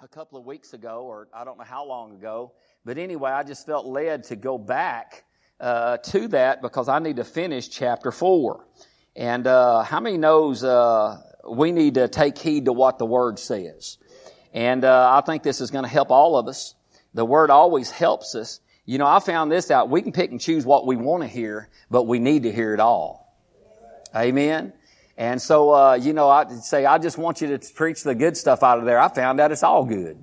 a couple of weeks ago, or I don't know how long ago. But anyway, I just felt led to go back uh, to that because I need to finish chapter four. And uh, how many knows uh, we need to take heed to what the Word says? And uh, I think this is going to help all of us. The Word always helps us. You know, I found this out. We can pick and choose what we want to hear, but we need to hear it all. Amen. And so, uh, you know, I say, I just want you to preach the good stuff out of there. I found out it's all good.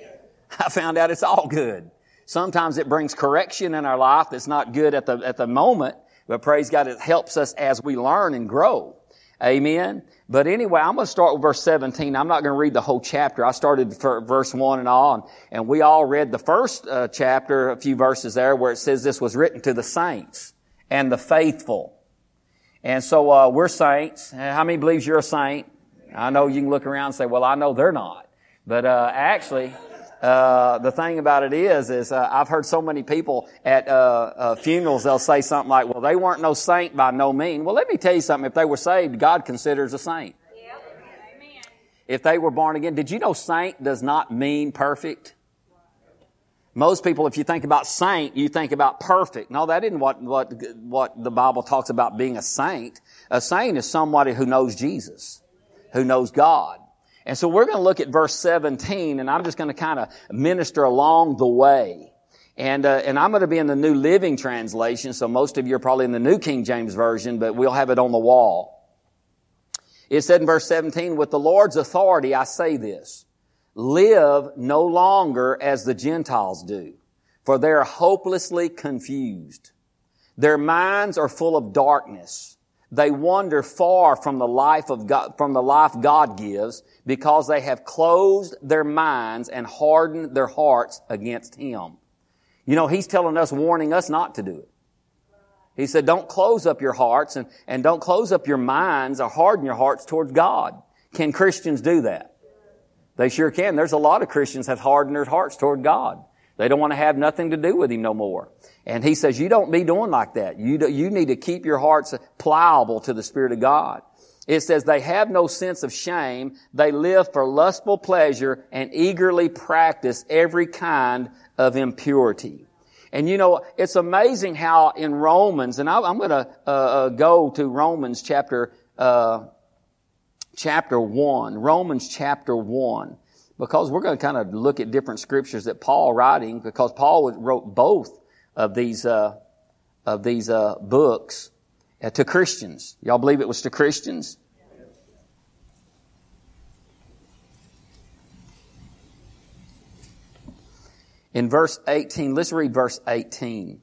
I found out it's all good. Sometimes it brings correction in our life that's not good at the, at the moment, but praise God, it helps us as we learn and grow. Amen. But anyway, I'm going to start with verse 17. I'm not going to read the whole chapter. I started for verse 1 and on, and we all read the first uh, chapter, a few verses there, where it says this was written to the saints and the faithful. And so uh, we're saints. How many believes you're a saint? I know you can look around and say, "Well, I know they're not," but uh, actually, uh, the thing about it is, is uh, I've heard so many people at uh, uh, funerals. They'll say something like, "Well, they weren't no saint by no mean." Well, let me tell you something. If they were saved, God considers a saint. If they were born again, did you know saint does not mean perfect? Most people, if you think about saint, you think about perfect. No, that isn't what, what, what the Bible talks about being a saint. A saint is somebody who knows Jesus, who knows God. And so we're going to look at verse 17 and I'm just going to kind of minister along the way. And, uh, and I'm going to be in the New Living Translation, so most of you are probably in the New King James Version, but we'll have it on the wall. It said in verse 17, with the Lord's authority I say this live no longer as the Gentiles do, for they are hopelessly confused. Their minds are full of darkness. They wander far from the life of God, from the life God gives because they have closed their minds and hardened their hearts against Him. You know, He's telling us, warning us not to do it. He said, don't close up your hearts and, and don't close up your minds or harden your hearts towards God. Can Christians do that? They sure can. There's a lot of Christians have hardened their hearts toward God. They don't want to have nothing to do with Him no more. And He says, you don't be doing like that. You, do, you need to keep your hearts pliable to the Spirit of God. It says they have no sense of shame. They live for lustful pleasure and eagerly practice every kind of impurity. And you know, it's amazing how in Romans, and I, am going to uh, uh, go to Romans chapter uh, chapter 1, Romans chapter 1, because we're going to kind of look at different scriptures that Paul writing, because Paul wrote both of these, uh, of these, uh, books uh, to Christians. Y'all believe it was to Christians? In verse 18, let's read verse 18.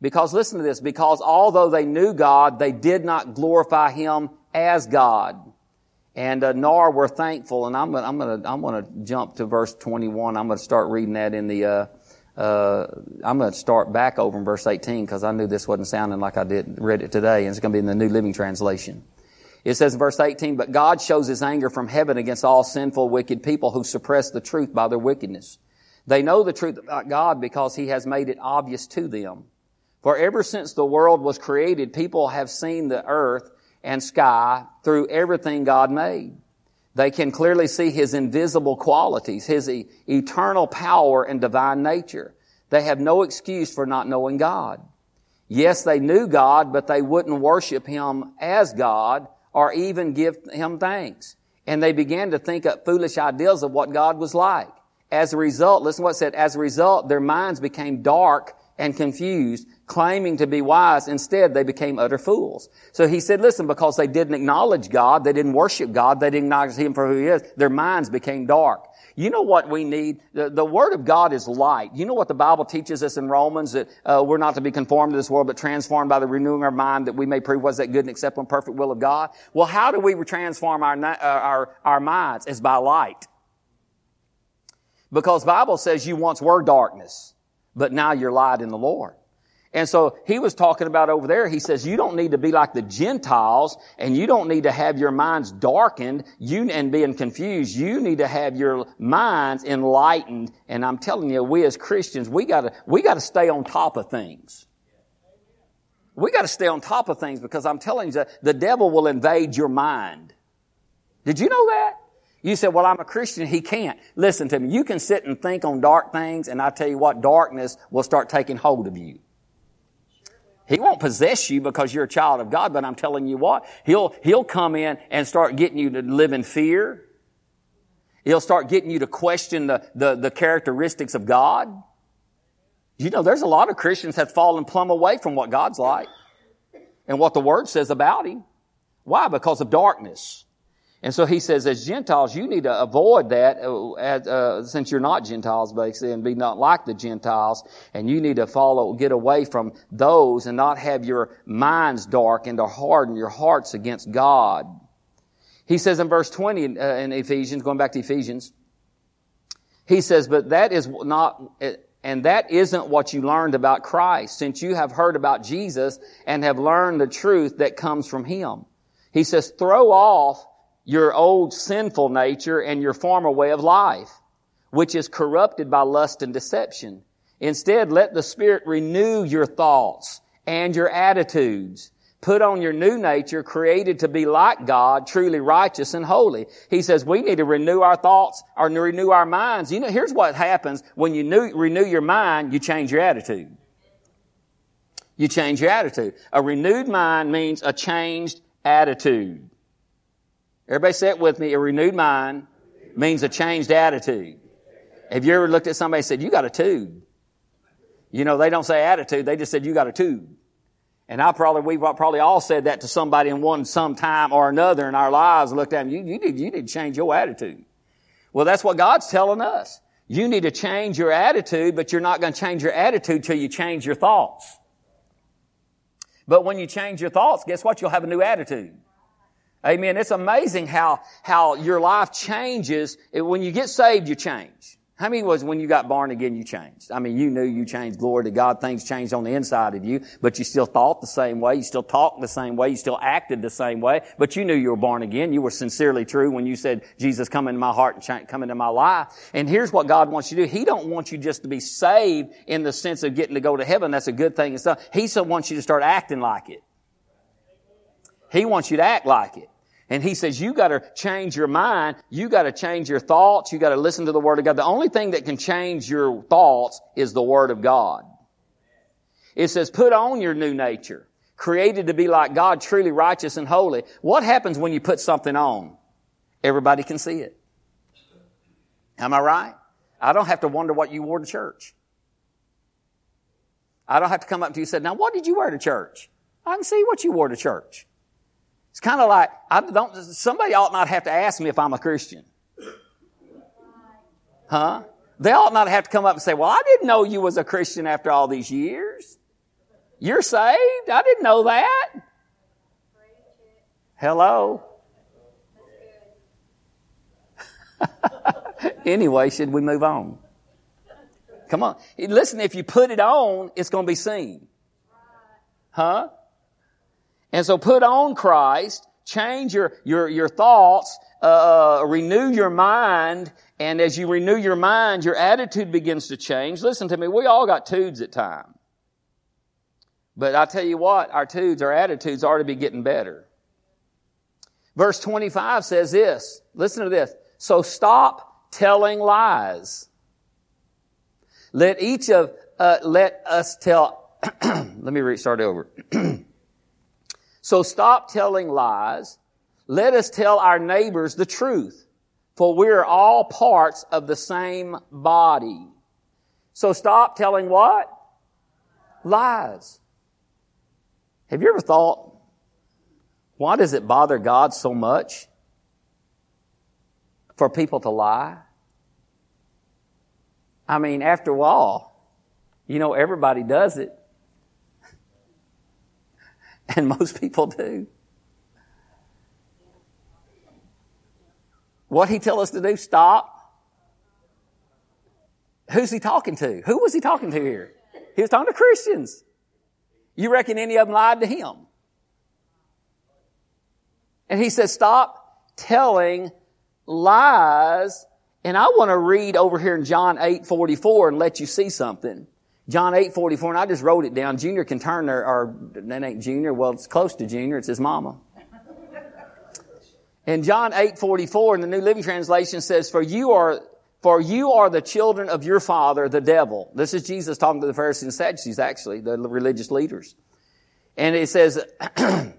Because listen to this, because although they knew God, they did not glorify Him as God. And uh, nor were thankful. And I'm gonna, I'm gonna, I'm gonna jump to verse 21. I'm gonna start reading that in the, uh, uh, I'm gonna start back over in verse 18 because I knew this wasn't sounding like I did, read it today. And it's gonna be in the New Living Translation. It says in verse 18, but God shows His anger from heaven against all sinful, wicked people who suppress the truth by their wickedness. They know the truth about God because He has made it obvious to them. For ever since the world was created, people have seen the earth and sky through everything God made. They can clearly see His invisible qualities, His e- eternal power and divine nature. They have no excuse for not knowing God. Yes, they knew God, but they wouldn't worship Him as God or even give Him thanks. And they began to think up foolish ideas of what God was like. As a result, listen to what it said, as a result, their minds became dark and confused claiming to be wise. Instead, they became utter fools. So he said, listen, because they didn't acknowledge God, they didn't worship God, they didn't acknowledge Him for who He is, their minds became dark. You know what we need? The, the, Word of God is light. You know what the Bible teaches us in Romans that uh, we're not to be conformed to this world, but transformed by the renewing of our mind that we may prove what's that good and acceptable and perfect will of God. Well, how do we transform our, uh, our, our minds? Is by light. Because Bible says you once were darkness, but now you're light in the Lord. And so he was talking about over there, he says, you don't need to be like the Gentiles and you don't need to have your minds darkened you, and being confused. You need to have your minds enlightened. And I'm telling you, we as Christians, we gotta, we gotta stay on top of things. We gotta stay on top of things because I'm telling you the devil will invade your mind. Did you know that? You said, well, I'm a Christian. He can't. Listen to me. You can sit and think on dark things and I tell you what, darkness will start taking hold of you. He won't possess you because you're a child of God, but I'm telling you what, he'll, he'll come in and start getting you to live in fear. He'll start getting you to question the, the, the characteristics of God. You know, there's a lot of Christians have fallen plumb away from what God's like and what the Word says about Him. Why? Because of darkness. And so he says, as Gentiles, you need to avoid that, uh, uh, since you're not Gentiles, basically, and be not like the Gentiles. And you need to follow, get away from those and not have your minds dark and to harden your hearts against God. He says in verse 20 uh, in Ephesians, going back to Ephesians, he says, but that is not, and that isn't what you learned about Christ, since you have heard about Jesus and have learned the truth that comes from Him. He says, throw off your old sinful nature and your former way of life, which is corrupted by lust and deception. Instead, let the Spirit renew your thoughts and your attitudes. Put on your new nature, created to be like God, truly righteous and holy. He says we need to renew our thoughts or renew our minds. You know, here's what happens when you new, renew your mind, you change your attitude. You change your attitude. A renewed mind means a changed attitude. Everybody say it with me. A renewed mind means a changed attitude. Have you ever looked at somebody and said, you got a tube? You know, they don't say attitude. They just said, you got a tube. And I probably, we probably all said that to somebody in one, some time or another in our lives, looked at them, you, you need, you need to change your attitude. Well, that's what God's telling us. You need to change your attitude, but you're not going to change your attitude till you change your thoughts. But when you change your thoughts, guess what? You'll have a new attitude. Amen. It's amazing how, how your life changes. When you get saved, you change. How many was when you got born again, you changed? I mean, you knew you changed. Glory to God. Things changed on the inside of you, but you still thought the same way. You still talked the same way. You still acted the same way, but you knew you were born again. You were sincerely true when you said, Jesus, come into my heart and come into my life. And here's what God wants you to do. He don't want you just to be saved in the sense of getting to go to heaven. That's a good thing and stuff. He still wants you to start acting like it. He wants you to act like it. And he says, you gotta change your mind. You gotta change your thoughts. You gotta listen to the Word of God. The only thing that can change your thoughts is the Word of God. It says, put on your new nature, created to be like God, truly righteous and holy. What happens when you put something on? Everybody can see it. Am I right? I don't have to wonder what you wore to church. I don't have to come up to you and say, now what did you wear to church? I can see what you wore to church. It's kind of like, I don't, somebody ought not have to ask me if I'm a Christian. Huh? They ought not have to come up and say, well, I didn't know you was a Christian after all these years. You're saved? I didn't know that. Hello? anyway, should we move on? Come on. Listen, if you put it on, it's going to be seen. Huh? And so put on Christ, change your, your, your thoughts, uh, uh, renew your mind, and as you renew your mind, your attitude begins to change. Listen to me, we all got tudes at times. But I tell you what, our tudes, our attitudes are to be getting better. Verse 25 says this. Listen to this. So stop telling lies. Let each of, uh, let us tell, let me restart over. So stop telling lies. Let us tell our neighbors the truth, for we are all parts of the same body. So stop telling what? Lies. Have you ever thought, why does it bother God so much for people to lie? I mean, after all, you know, everybody does it. And most people do. What he tell us to do? Stop Who's he talking to? Who was he talking to here? He was talking to Christians. You reckon any of them lied to him? And he says, stop telling lies. And I want to read over here in John 8, 44 and let you see something. John 8, 44, and I just wrote it down. Junior can turn there, or that ain't Junior. Well, it's close to Junior. It's his mama. In John 8, 44, in the New Living Translation says, For you are, for you are the children of your father, the devil. This is Jesus talking to the Pharisees and Sadducees, actually, the religious leaders. And it says, and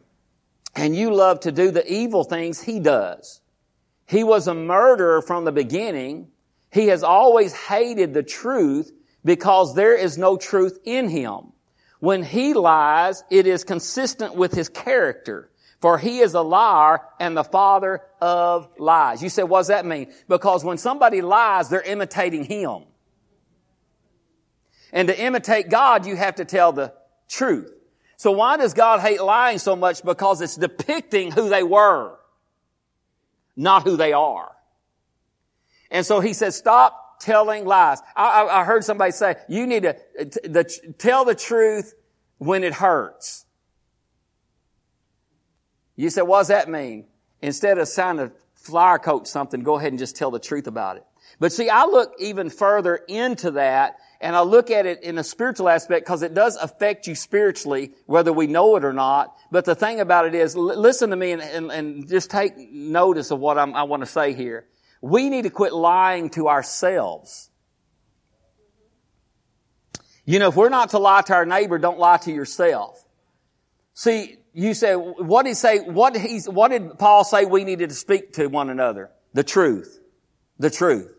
you love to do the evil things he does. He was a murderer from the beginning. He has always hated the truth because there is no truth in him. When he lies, it is consistent with his character. For he is a liar and the father of lies. You say, what does that mean? Because when somebody lies, they're imitating him. And to imitate God, you have to tell the truth. So why does God hate lying so much? Because it's depicting who they were, not who they are. And so he says, stop telling lies. I, I, I heard somebody say, you need to t- the, tell the truth when it hurts. You said, what does that mean? Instead of trying to flyer coat something, go ahead and just tell the truth about it. But see, I look even further into that and I look at it in a spiritual aspect because it does affect you spiritually, whether we know it or not. But the thing about it is, l- listen to me and, and, and, just take notice of what I'm, i want to say here. We need to quit lying to ourselves. You know, if we're not to lie to our neighbor, don't lie to yourself. See, you say, what did he say, what what did Paul say we needed to speak to one another? The truth. The truth.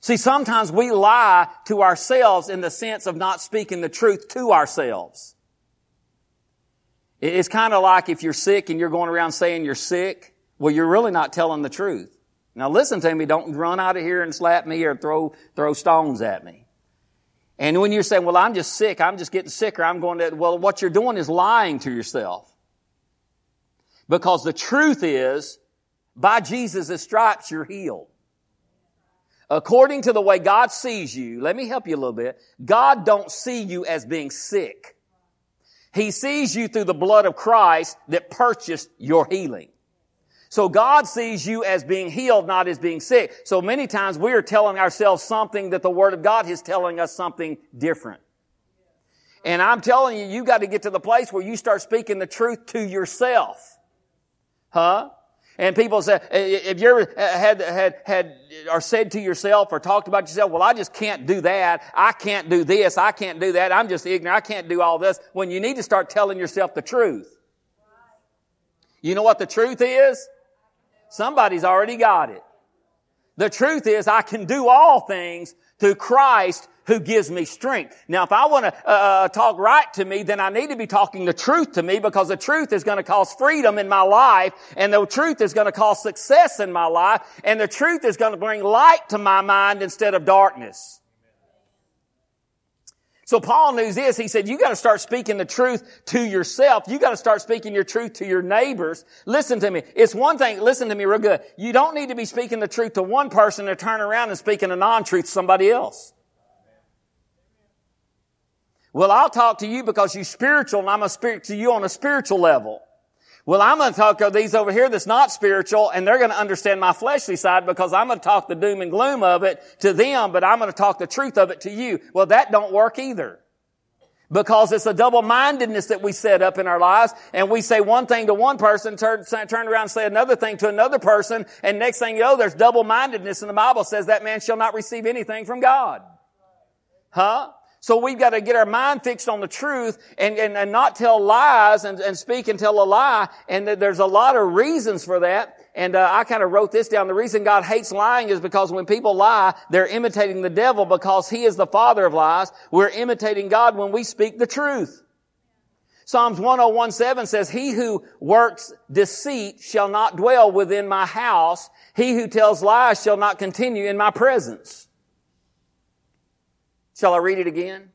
See, sometimes we lie to ourselves in the sense of not speaking the truth to ourselves. It's kind of like if you're sick and you're going around saying you're sick, well, you're really not telling the truth. Now listen to me, don't run out of here and slap me or throw, throw stones at me. And when you're saying, well, I'm just sick, I'm just getting sicker, I'm going to, well, what you're doing is lying to yourself. Because the truth is, by Jesus' stripes, you're healed. According to the way God sees you, let me help you a little bit. God don't see you as being sick. He sees you through the blood of Christ that purchased your healing. So God sees you as being healed, not as being sick. So many times we are telling ourselves something that the Word of God is telling us something different. And I'm telling you, you got to get to the place where you start speaking the truth to yourself. Huh? And people say, eh, eh, if you ever eh, had, had, had, or said to yourself or talked about yourself, well, I just can't do that. I can't do this. I can't do that. I'm just ignorant. I can't do all this. When you need to start telling yourself the truth. You know what the truth is? Somebody's already got it. The truth is I can do all things through Christ who gives me strength. Now, if I want to uh, uh, talk right to me, then I need to be talking the truth to me because the truth is going to cause freedom in my life, and the truth is going to cause success in my life, and the truth is going to bring light to my mind instead of darkness. So Paul knew this. He said, you got to start speaking the truth to yourself. You got to start speaking your truth to your neighbors. Listen to me. It's one thing, listen to me real good. You don't need to be speaking the truth to one person and turn around and speaking a non-truth to somebody else. Well, I'll talk to you because you're spiritual and I'm a spirit to you on a spiritual level. Well, I'm going to talk to these over here that's not spiritual and they're going to understand my fleshly side because I'm going to talk the doom and gloom of it to them, but I'm going to talk the truth of it to you. Well, that don't work either. Because it's a double-mindedness that we set up in our lives, and we say one thing to one person, turn, turn around and say another thing to another person, and next thing you know, there's double-mindedness, and the Bible says that man shall not receive anything from God. Huh? So we've got to get our mind fixed on the truth and, and, and not tell lies and, and speak and tell a lie. And there's a lot of reasons for that. And uh, I kind of wrote this down. The reason God hates lying is because when people lie, they're imitating the devil because he is the father of lies. We're imitating God when we speak the truth. Psalms 1017 says, He who works deceit shall not dwell within my house. He who tells lies shall not continue in my presence. Shall I read it again?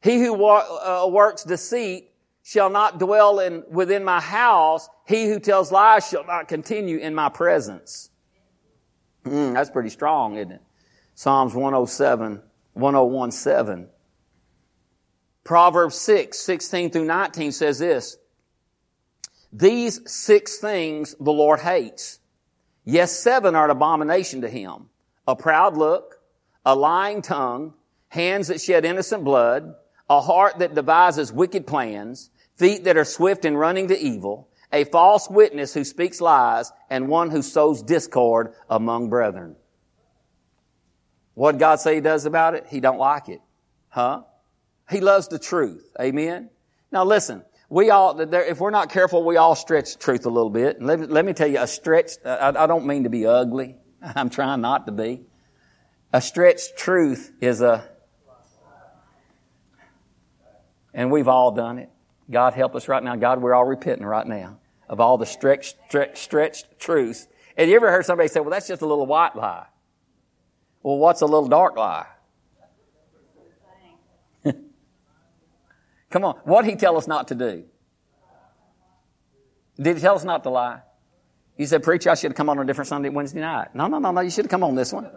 He who wa- uh, works deceit shall not dwell in, within my house. He who tells lies shall not continue in my presence. Mm, that's pretty strong, isn't it? Psalms 107, 1017. Proverbs 6, 16 through 19 says this. These six things the Lord hates. Yes, seven are an abomination to him. A proud look, a lying tongue, hands that shed innocent blood, a heart that devises wicked plans, feet that are swift in running to evil, a false witness who speaks lies, and one who sows discord among brethren. What God say He does about it? He don't like it. Huh? He loves the truth. Amen? Now listen, we all, if we're not careful, we all stretch truth a little bit. Let, me, let me tell you, a stretch, I, I don't mean to be ugly. I'm trying not to be. A stretched truth is a, and we've all done it. God help us right now. God, we're all repenting right now of all the stretched, stretched, stretched truths. And you ever heard somebody say, well, that's just a little white lie? Well, what's a little dark lie? Come on. What did he tell us not to do? Did he tell us not to lie? You said, preacher, I should have come on a different Sunday, Wednesday night. No, no, no, no. You should have come on this one.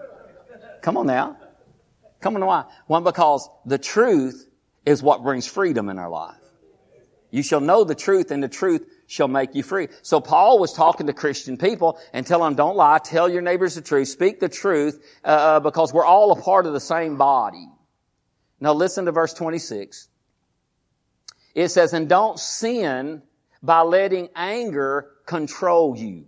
Come on now. Come on, why? One, because the truth is what brings freedom in our life. You shall know the truth and the truth shall make you free. So Paul was talking to Christian people and telling them, don't lie, tell your neighbors the truth, speak the truth, uh, uh because we're all a part of the same body. Now listen to verse 26. It says, and don't sin by letting anger control you.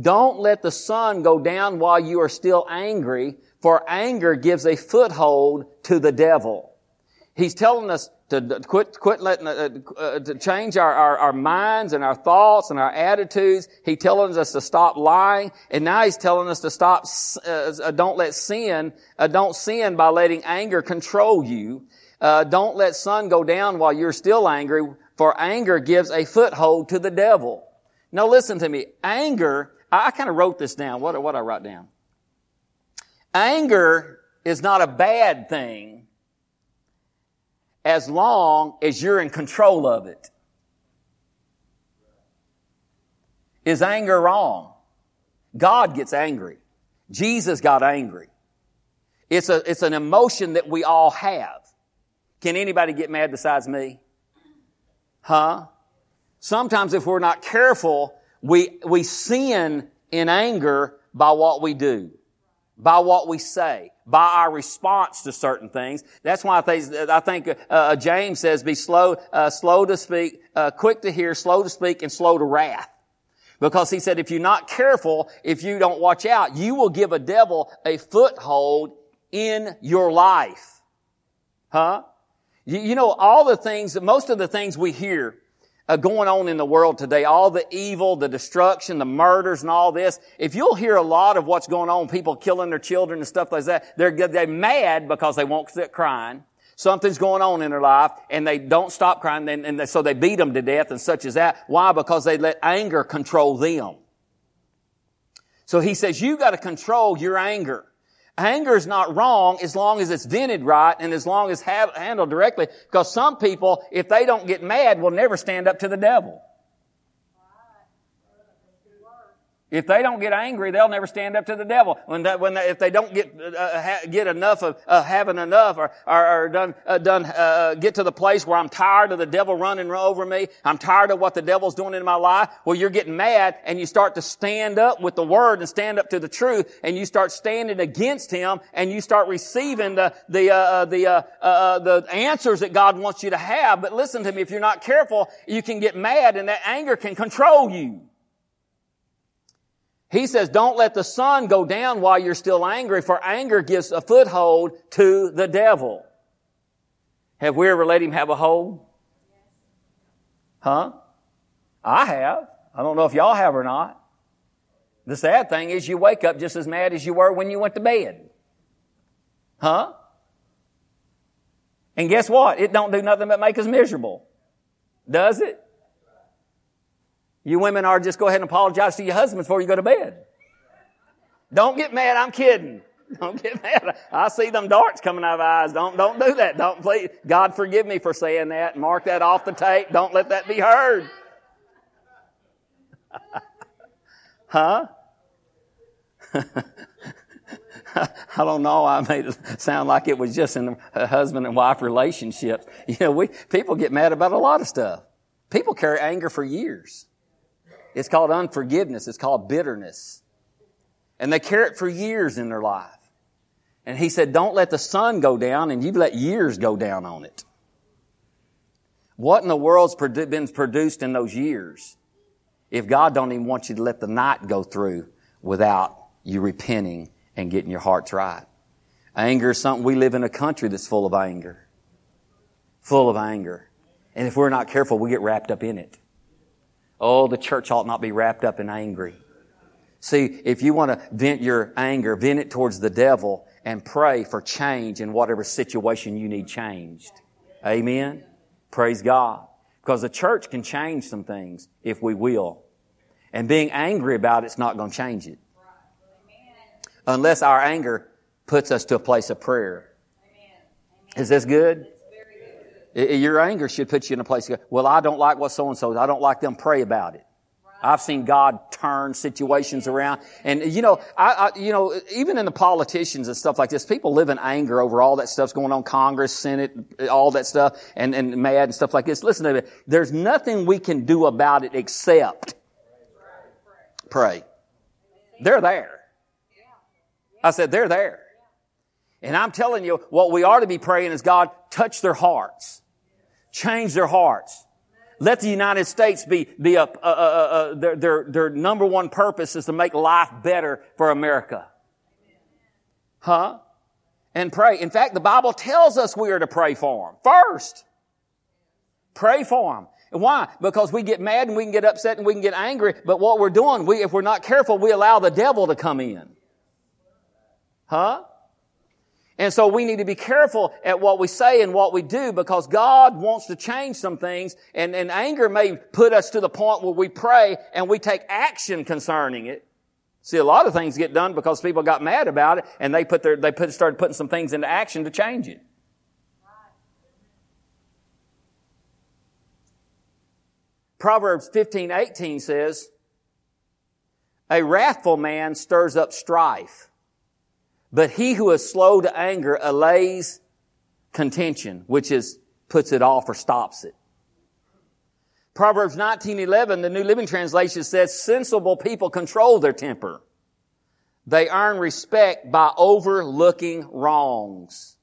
Don't let the sun go down while you are still angry, for anger gives a foothold to the devil. He's telling us to quit, quit letting, uh, uh, to change our, our, our, minds and our thoughts and our attitudes. He's telling us to stop lying. And now he's telling us to stop, uh, uh don't let sin, uh, don't sin by letting anger control you. Uh, don't let sun go down while you're still angry, for anger gives a foothold to the devil. Now listen to me. Anger, I, I kind of wrote this down. What, what I write down? Anger is not a bad thing as long as you're in control of it. Is anger wrong? God gets angry. Jesus got angry. It's a, it's an emotion that we all have. Can anybody get mad besides me? Huh? Sometimes if we're not careful, we, we sin in anger by what we do, by what we say, by our response to certain things. That's why I think, I think uh, uh, James says, be slow, uh, slow to speak, uh, quick to hear, slow to speak, and slow to wrath. Because he said, if you're not careful, if you don't watch out, you will give a devil a foothold in your life. Huh? You, you know, all the things, most of the things we hear uh, going on in the world today, all the evil, the destruction, the murders and all this, if you'll hear a lot of what's going on, people killing their children and stuff like that, they're, they're mad because they won't quit crying. Something's going on in their life and they don't stop crying and, and they, so they beat them to death and such as that. Why? Because they let anger control them. So he says, you got to control your anger. Anger is not wrong as long as it's vented right and as long as handled directly. Because some people, if they don't get mad, will never stand up to the devil. If they don't get angry, they'll never stand up to the devil. When, that, when they, if they don't get uh, ha, get enough of uh, having enough, or or, or done uh, done uh, get to the place where I'm tired of the devil running over me, I'm tired of what the devil's doing in my life. Well, you're getting mad, and you start to stand up with the word and stand up to the truth, and you start standing against him, and you start receiving the the uh, uh, the the answers that God wants you to have. But listen to me, if you're not careful, you can get mad, and that anger can control you. He says, don't let the sun go down while you're still angry, for anger gives a foothold to the devil. Have we ever let him have a hold? Huh? I have. I don't know if y'all have or not. The sad thing is you wake up just as mad as you were when you went to bed. Huh? And guess what? It don't do nothing but make us miserable. Does it? You women are just go ahead and apologize to your husbands before you go to bed. Don't get mad. I'm kidding. Don't get mad. I see them darts coming out of eyes. Don't, don't do that. Don't please. God forgive me for saying that. Mark that off the tape. Don't let that be heard. huh? I don't know. I made it sound like it was just in a husband and wife relationships. You know, we, people get mad about a lot of stuff. People carry anger for years. It's called unforgiveness. It's called bitterness. And they carry it for years in their life. And he said, don't let the sun go down and you've let years go down on it. What in the world's been produced in those years if God don't even want you to let the night go through without you repenting and getting your hearts right? Anger is something we live in a country that's full of anger. Full of anger. And if we're not careful, we get wrapped up in it. Oh, the church ought not be wrapped up in angry. See, if you want to vent your anger, vent it towards the devil and pray for change in whatever situation you need changed. Amen. Praise God. Because the church can change some things if we will. And being angry about it's not going to change it. Unless our anger puts us to a place of prayer. Is this good? Your anger should put you in a place. To go, well, I don't like what so and so. I don't like them. Pray about it. I've seen God turn situations around. And you know, I, I, you know, even in the politicians and stuff like this, people live in anger over all that stuff's going on, Congress, Senate, all that stuff, and, and mad and stuff like this. Listen to me. There's nothing we can do about it except pray. They're there. I said, they're there. And I'm telling you, what we ought to be praying is God, touch their hearts. Change their hearts. Let the United States be, be a, a, a, a, their, their, their number one purpose is to make life better for America. Huh? And pray. In fact, the Bible tells us we are to pray for them. First. Pray for them. Why? Because we get mad and we can get upset and we can get angry, but what we're doing, we, if we're not careful, we allow the devil to come in. Huh? And so we need to be careful at what we say and what we do because God wants to change some things and, and anger may put us to the point where we pray and we take action concerning it. See, a lot of things get done because people got mad about it and they put their, they put, started putting some things into action to change it. Proverbs 15, 18 says, a wrathful man stirs up strife but he who is slow to anger allays contention, which is puts it off or stops it. Proverbs 19:11, the New Living Translation says, "Sensible people control their temper. They earn respect by overlooking wrongs."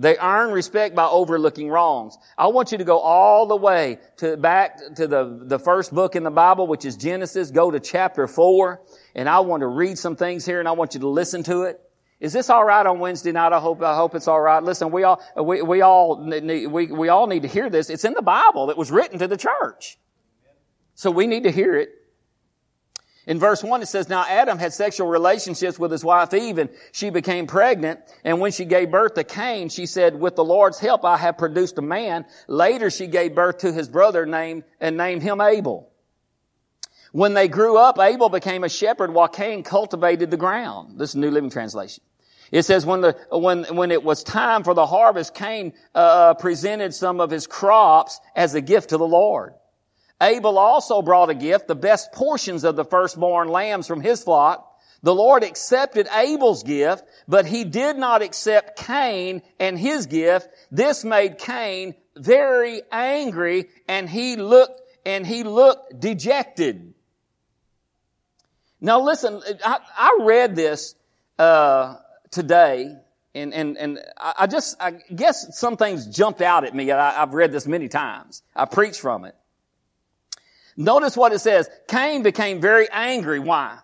They earn respect by overlooking wrongs. I want you to go all the way to back to the, the first book in the Bible, which is Genesis. Go to chapter four, and I want to read some things here, and I want you to listen to it. Is this all right on Wednesday night? I hope, I hope it's all right. Listen, we all, we, we all need, we, we all need to hear this. It's in the Bible. It was written to the church. So we need to hear it. In verse 1 it says, Now Adam had sexual relationships with his wife Eve and she became pregnant. And when she gave birth to Cain, she said, With the Lord's help I have produced a man. Later she gave birth to his brother named, and named him Abel. When they grew up, Abel became a shepherd while Cain cultivated the ground. This is New Living Translation. It says when the when when it was time for the harvest, Cain uh, presented some of his crops as a gift to the Lord. Abel also brought a gift, the best portions of the firstborn lambs from his flock. The Lord accepted Abel's gift, but he did not accept Cain and his gift. This made Cain very angry and he looked and he looked dejected. Now listen, I, I read this uh, today, and and and I just I guess some things jumped out at me. I, I've read this many times. I preach from it. Notice what it says. Cain became very angry. Why?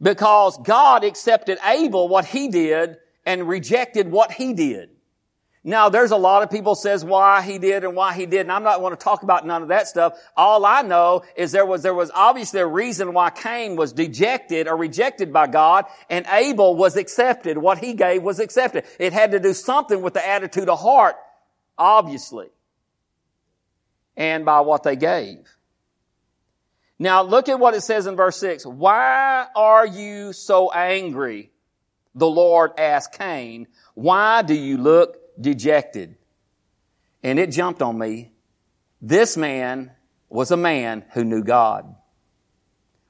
Because God accepted Abel what he did and rejected what he did. Now, there's a lot of people says why he did and why he did, and I'm not going to talk about none of that stuff. All I know is there was, there was obviously a reason why Cain was dejected or rejected by God, and Abel was accepted. What he gave was accepted. It had to do something with the attitude of heart, obviously, and by what they gave. Now, look at what it says in verse 6. Why are you so angry? The Lord asked Cain. Why do you look dejected. And it jumped on me. This man was a man who knew God.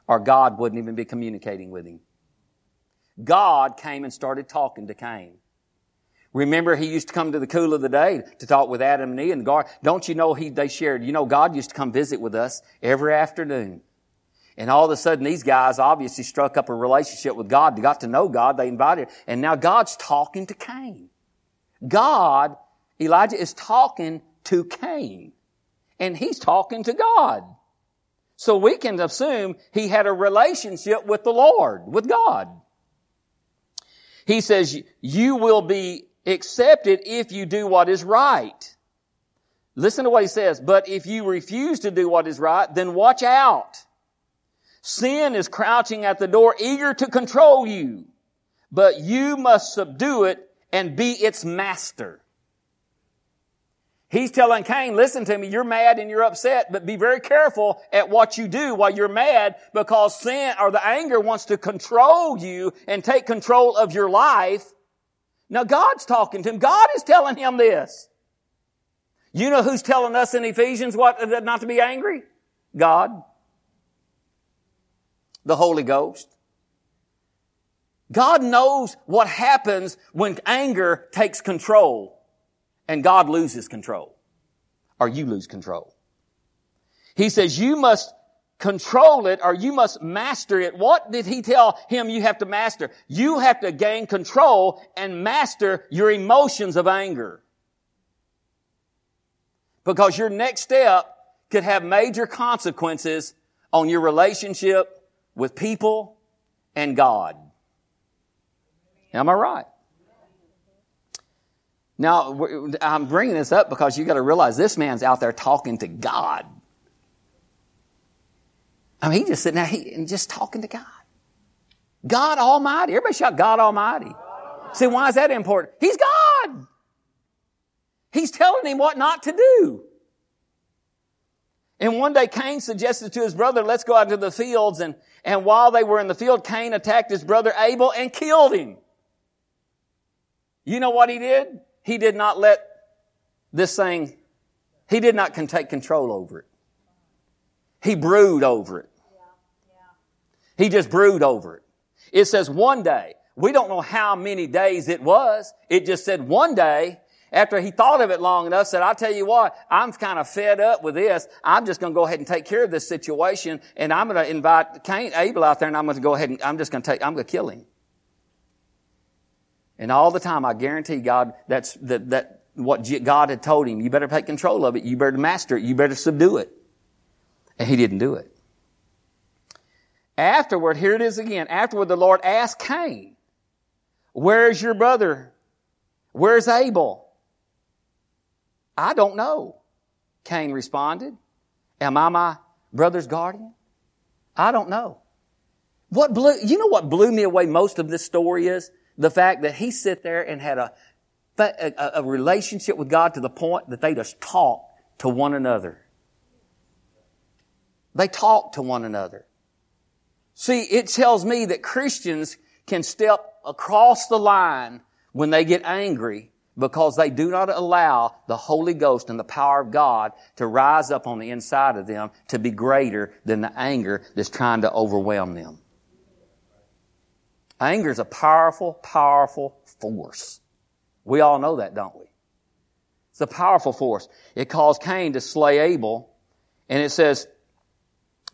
Or God wouldn't even be communicating with him. God came and started talking to Cain. Remember, he used to come to the cool of the day to talk with Adam and Eve and God. Don't you know he, they shared, you know, God used to come visit with us every afternoon. And all of a sudden, these guys obviously struck up a relationship with God. They got to know God. They invited, and now God's talking to Cain. God, Elijah is talking to Cain. And he's talking to God. So we can assume he had a relationship with the Lord, with God. He says, you will be accepted if you do what is right. Listen to what he says. But if you refuse to do what is right, then watch out. Sin is crouching at the door, eager to control you. But you must subdue it and be its master. He's telling Cain, listen to me, you're mad and you're upset, but be very careful at what you do while you're mad because sin or the anger wants to control you and take control of your life. Now God's talking to him. God is telling him this. You know who's telling us in Ephesians what, not to be angry? God the Holy Ghost. God knows what happens when anger takes control and God loses control or you lose control. He says you must control it or you must master it. What did he tell him you have to master? You have to gain control and master your emotions of anger. Because your next step could have major consequences on your relationship with people and God. Am I right? Now, I'm bringing this up because you got to realize this man's out there talking to God. I mean, he just sitting there he, and just talking to God. God Almighty. Everybody shout God Almighty. See, why is that important? He's God. He's telling him what not to do. And one day Cain suggested to his brother, let's go out to the fields. And, and while they were in the field, Cain attacked his brother Abel and killed him. You know what he did? He did not let this thing, he did not take control over it. He brewed over it. He just brewed over it. It says one day. We don't know how many days it was. It just said one day after he thought of it long enough, said, I'll tell you what, I'm kind of fed up with this. I'm just going to go ahead and take care of this situation, and I'm going to invite Cain, Abel out there, and I'm going to go ahead and I'm just going to take, I'm going to kill him. And all the time, I guarantee God, that's, that, that, what God had told him, you better take control of it, you better master it, you better subdue it. And he didn't do it. Afterward, here it is again. Afterward, the Lord asked Cain, where's your brother? Where's Abel? I don't know. Cain responded. Am I my brother's guardian? I don't know. What blew, you know what blew me away most of this story is? The fact that he sit there and had a, a, a relationship with God to the point that they just talked to one another. They talk to one another. See, it tells me that Christians can step across the line when they get angry because they do not allow the Holy Ghost and the power of God to rise up on the inside of them to be greater than the anger that's trying to overwhelm them. Anger is a powerful, powerful force. We all know that, don't we? It's a powerful force. It caused Cain to slay Abel, and it says,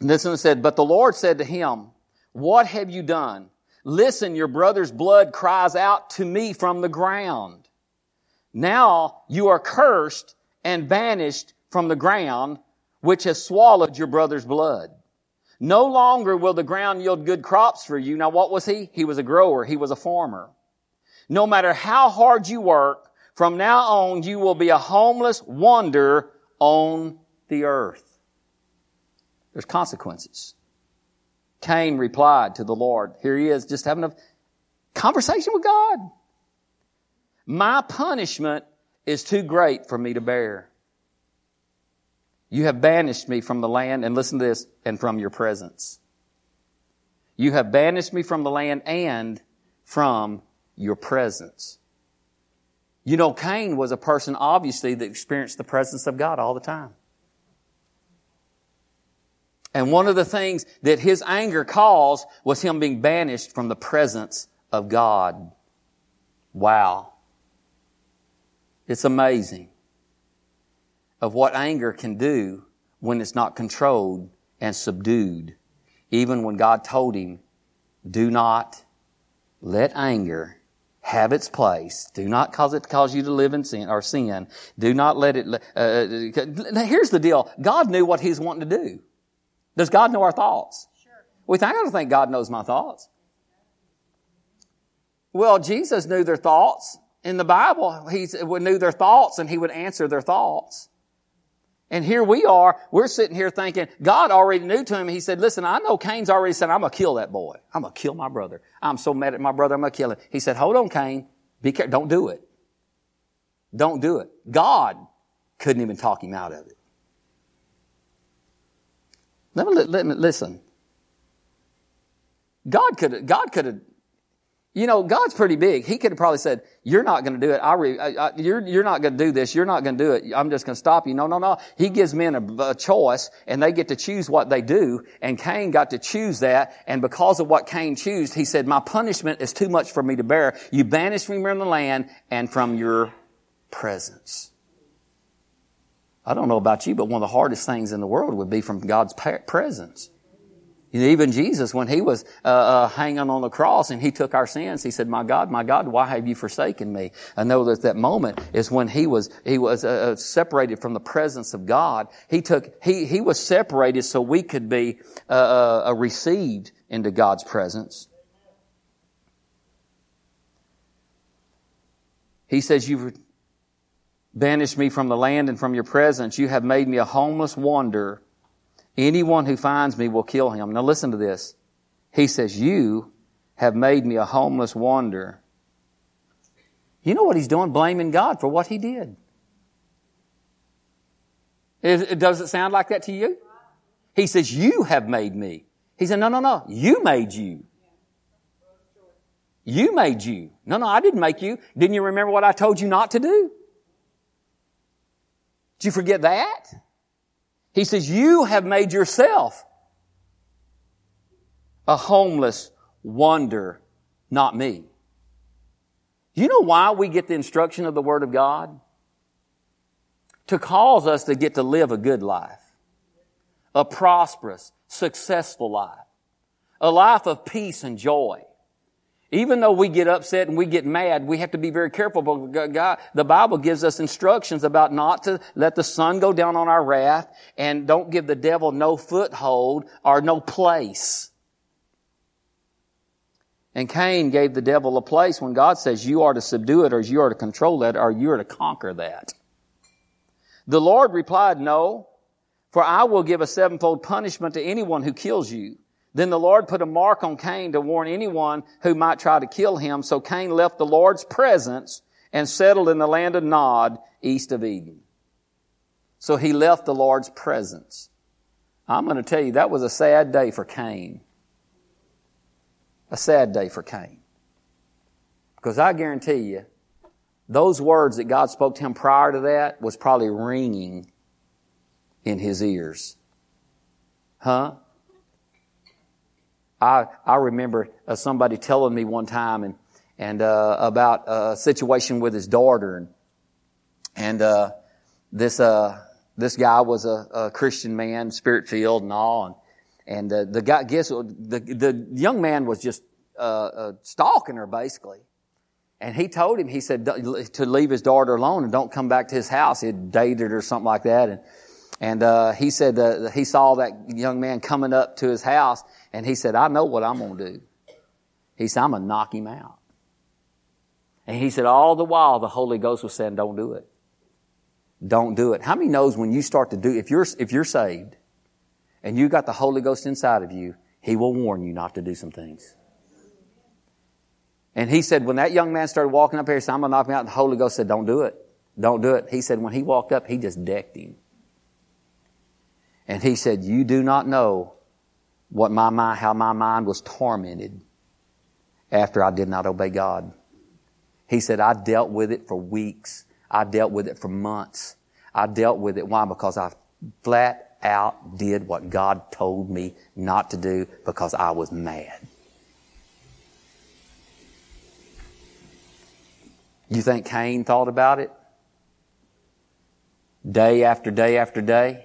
this one said, but the Lord said to him, what have you done? Listen, your brother's blood cries out to me from the ground. Now you are cursed and banished from the ground, which has swallowed your brother's blood. No longer will the ground yield good crops for you. Now what was he? He was a grower. He was a farmer. No matter how hard you work, from now on you will be a homeless wanderer on the earth. There's consequences. Cain replied to the Lord. Here he is just having a conversation with God. My punishment is too great for me to bear. You have banished me from the land, and listen to this, and from your presence. You have banished me from the land and from your presence. You know, Cain was a person, obviously, that experienced the presence of God all the time. And one of the things that his anger caused was him being banished from the presence of God. Wow. It's amazing of what anger can do when it's not controlled and subdued. Even when God told him, do not let anger have its place. Do not cause it to cause you to live in sin or sin. Do not let it. Uh, uh here's the deal: God knew what He's wanting to do. Does God know our thoughts? Sure. We think I don't think God knows my thoughts. Well, Jesus knew their thoughts. In the Bible, He knew their thoughts and He would answer their thoughts. And here we are, we're sitting here thinking, God already knew to him. He said, listen, I know Cain's already said, I'm to kill that boy. I'm to kill my brother. I'm so mad at my brother, I'm to kill him. He said, hold on, Cain. Be careful. Don't do it. Don't do it. God couldn't even talk him out of it. Let me, let me listen. God could, God could have you know, God's pretty big. He could have probably said, you're not going to do it. I, re, I, I you're, you're not going to do this. You're not going to do it. I'm just going to stop you. No, no, no. He gives men a, a, choice and they get to choose what they do. And Cain got to choose that. And because of what Cain chose, he said, my punishment is too much for me to bear. You banish me from the land and from your presence. I don't know about you, but one of the hardest things in the world would be from God's presence. Even Jesus, when he was uh, uh, hanging on the cross and he took our sins, he said, "My God, my God, why have you forsaken me?" I know that that moment is when he was he was uh, uh separated from the presence of God. He took he he was separated so we could be uh, uh, received into God's presence. He says, "You've banished me from the land and from your presence. You have made me a homeless wanderer." Anyone who finds me will kill him. Now listen to this. He says, You have made me a homeless wanderer. You know what he's doing? Blaming God for what he did. does it sound like that to you? He says, You have made me. He said, No, no, no. You made you. You made you. No, no, I didn't make you. Didn't you remember what I told you not to do? Did you forget that? He says, you have made yourself a homeless wonder, not me. You know why we get the instruction of the Word of God? To cause us to get to live a good life. A prosperous, successful life. A life of peace and joy. Even though we get upset and we get mad, we have to be very careful. But God, the Bible gives us instructions about not to let the sun go down on our wrath and don't give the devil no foothold or no place. And Cain gave the devil a place when God says you are to subdue it or you are to control that or you are to conquer that. The Lord replied, no, for I will give a sevenfold punishment to anyone who kills you. Then the Lord put a mark on Cain to warn anyone who might try to kill him. So Cain left the Lord's presence and settled in the land of Nod, east of Eden. So he left the Lord's presence. I'm going to tell you, that was a sad day for Cain. A sad day for Cain. Because I guarantee you, those words that God spoke to him prior to that was probably ringing in his ears. Huh? I, I remember uh, somebody telling me one time and, and uh, about a situation with his daughter. And, and uh, this, uh, this guy was a, a Christian man, spirit filled and all. And, and uh, the guy, guess the, the young man was just uh, stalking her basically. And he told him, he said to leave his daughter alone and don't come back to his house. He had dated her or something like that. And, and uh, he said uh, he saw that young man coming up to his house, and he said, I know what I'm going to do. He said, I'm going to knock him out. And he said, all the while, the Holy Ghost was saying, don't do it. Don't do it. How many knows when you start to do, if you're, if you're saved, and you got the Holy Ghost inside of you, He will warn you not to do some things. And he said, when that young man started walking up here, he said, I'm going to knock him out. And the Holy Ghost said, don't do it. Don't do it. He said, when he walked up, he just decked him. And he said, you do not know what my mind, how my mind was tormented after I did not obey God. He said, I dealt with it for weeks. I dealt with it for months. I dealt with it. Why? Because I flat out did what God told me not to do because I was mad. You think Cain thought about it? Day after day after day?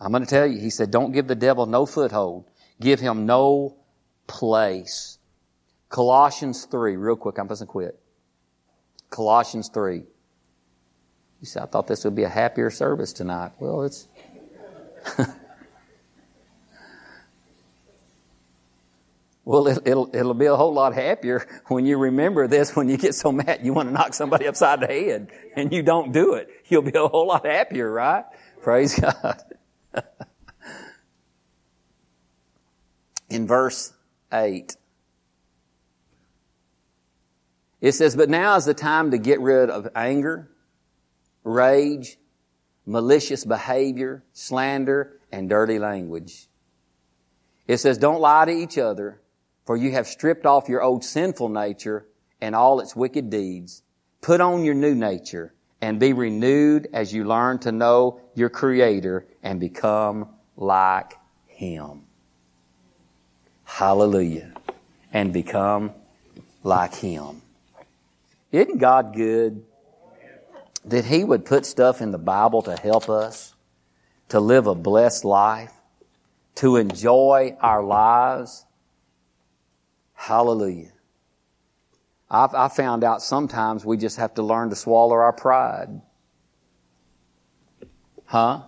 I'm going to tell you, he said, don't give the devil no foothold. Give him no place. Colossians 3, real quick, I'm supposed to quit. Colossians 3. You said, I thought this would be a happier service tonight. Well, it's. well, it, will it'll be a whole lot happier when you remember this when you get so mad you want to knock somebody upside the head and you don't do it. You'll be a whole lot happier, right? Praise God. In verse 8, it says, But now is the time to get rid of anger, rage, malicious behavior, slander, and dirty language. It says, Don't lie to each other, for you have stripped off your old sinful nature and all its wicked deeds. Put on your new nature and be renewed as you learn to know your Creator and become like Him. Hallelujah. And become like Him. Isn't God good? That He would put stuff in the Bible to help us to live a blessed life, to enjoy our lives. Hallelujah. I've, I found out sometimes we just have to learn to swallow our pride. Huh?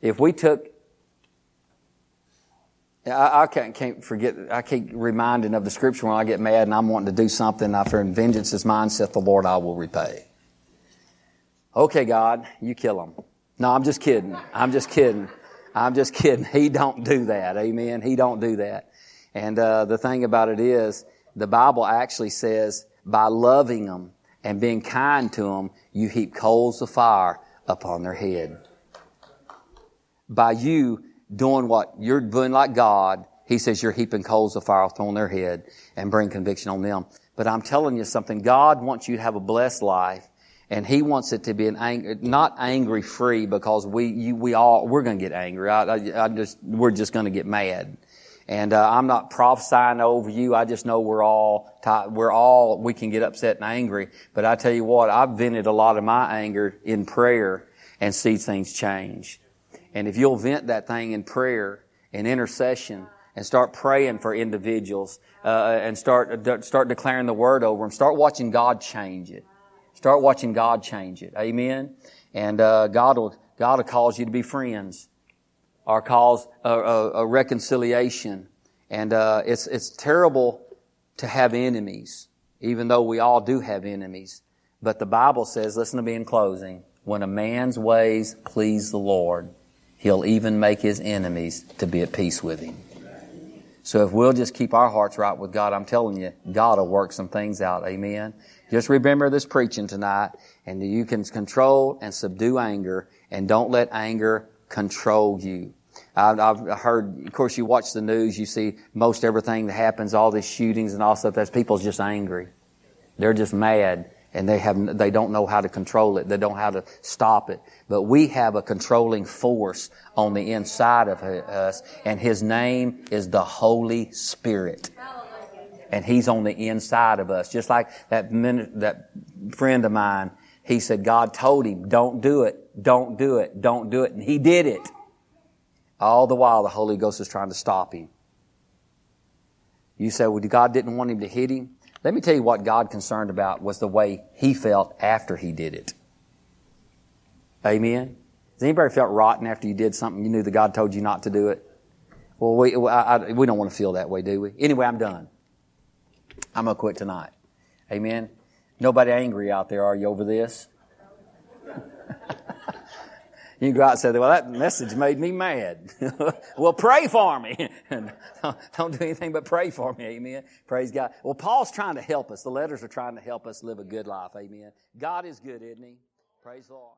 If we took, I, I can't, can't, forget, I keep reminding of the scripture when I get mad and I'm wanting to do something, after vengeance is mine, saith the Lord, I will repay. Okay, God, you kill them. No, I'm just kidding. I'm just kidding. I'm just kidding. He don't do that. Amen. He don't do that. And uh, the thing about it is, the Bible actually says, by loving them and being kind to them, you heap coals of fire upon their head. By you doing what you're doing like God, He says you're heaping coals of fire on their head and bring conviction on them. But I'm telling you something. God wants you to have a blessed life and he wants it to be an ang- not angry free because we you, we all we're going to get angry. I, I, I, just we're just going to get mad, and uh, I'm not prophesying over you. I just know we're all we're all we can get upset and angry. But I tell you what, I've vented a lot of my anger in prayer and see things change. And if you'll vent that thing in prayer and intercession and start praying for individuals uh, and start start declaring the word over them, start watching God change it. Start watching God change it. Amen. And uh, God will God will cause you to be friends, or cause a, a, a reconciliation. And uh, it's it's terrible to have enemies, even though we all do have enemies. But the Bible says, listen to me in closing. When a man's ways please the Lord, he'll even make his enemies to be at peace with him. So if we'll just keep our hearts right with God, I'm telling you, God will work some things out. Amen. Just remember this preaching tonight, and you can control and subdue anger, and don't let anger control you. I've, I've heard, of course, you watch the news, you see most everything that happens, all these shootings and all stuff. That's people's just angry. They're just mad, and they have they don't know how to control it. They don't know how to stop it. But we have a controlling force on the inside of us, and His name is the Holy Spirit and He's on the inside of us. Just like that minute, that friend of mine, he said God told him, don't do it, don't do it, don't do it, and he did it. All the while the Holy Ghost is trying to stop him. You say, well, God didn't want him to hit him? Let me tell you what God concerned about was the way he felt after he did it. Amen? Has anybody felt rotten after you did something you knew that God told you not to do it? Well, we, I, I, we don't want to feel that way, do we? Anyway, I'm done. I'm going to quit tonight. Amen. Nobody angry out there, are you over this? you go out and say, well, that message made me mad. well, pray for me. Don't do anything but pray for me. Amen. Praise God. Well, Paul's trying to help us. The letters are trying to help us live a good life. Amen. God is good, isn't he? Praise the Lord.